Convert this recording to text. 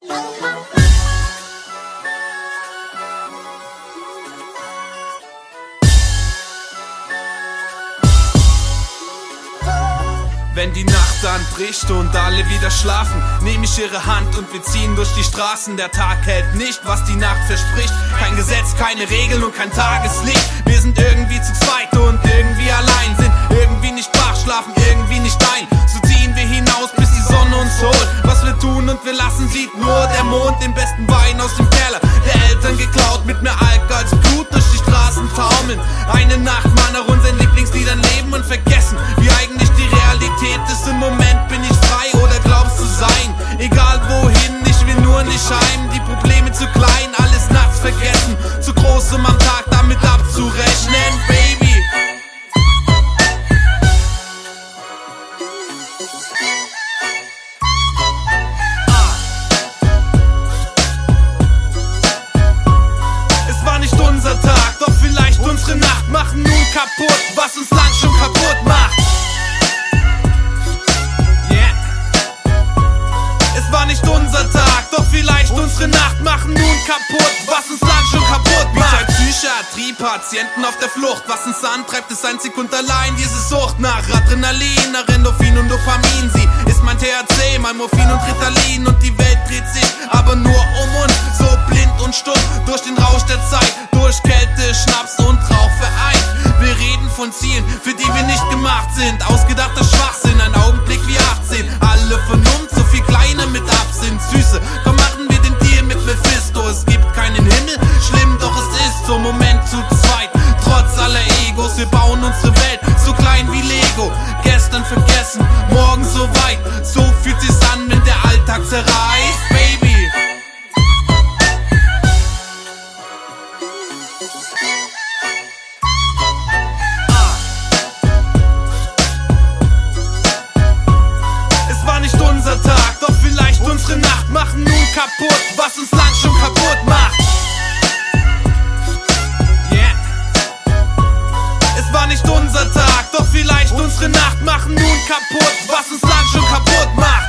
Wenn die Nacht anbricht und alle wieder schlafen, nehme ich ihre Hand und wir ziehen durch die Straßen. Der Tag hält nicht, was die Nacht verspricht. Kein Gesetz, keine Regeln und kein Tageslicht. Wir sind irgendwie zu zweit und irgendwie allein, sieht nur der Mond, den besten Wein aus dem Keller. Der Eltern geklaut, mit mehr Alk als Blut durch die Straßen taumeln. Eine Nacht mal nach unseren Lieblingsliedern leben und vergessen, wie eigentlich die Realität ist. Im Moment bin ich frei oder glaubst du sein. Egal wohin, ich will nur nicht heim. Die Probleme machen nun kaputt, was uns lang schon kaputt macht. Yeah. Es war nicht unser Tag, doch vielleicht unsere Nacht machen nun kaputt, was uns lang schon kaputt macht. Psychiatrie-Patienten auf der Flucht, was uns antreibt, ist einzig und allein diese Sucht nach Adrenalin, nach Endorphin und Dopamin. Sie ist mein THC, mein Morphin und Ritalin und für die wir nicht gemacht sind. Ausgedachter Schwachsinn, ein Augenblick wie 18. Alle Vernunft, so viel Kleine mit Absinn. Süße, komm machen wir den Deal mit Mephisto. Es gibt keinen Himmel, schlimm, doch es ist so. Moment zu zweit, trotz aller Egos. Wir bauen unsere Welt so klein wie Lego. Gestern vergessen, morgen so weit. So fühlt sich's an, wenn der Alltag zerreißt, kaputt, was uns lang schon kaputt macht. Yeah. Es war nicht unser Tag, doch vielleicht unsere Nacht machen nun kaputt, was uns lang schon kaputt macht.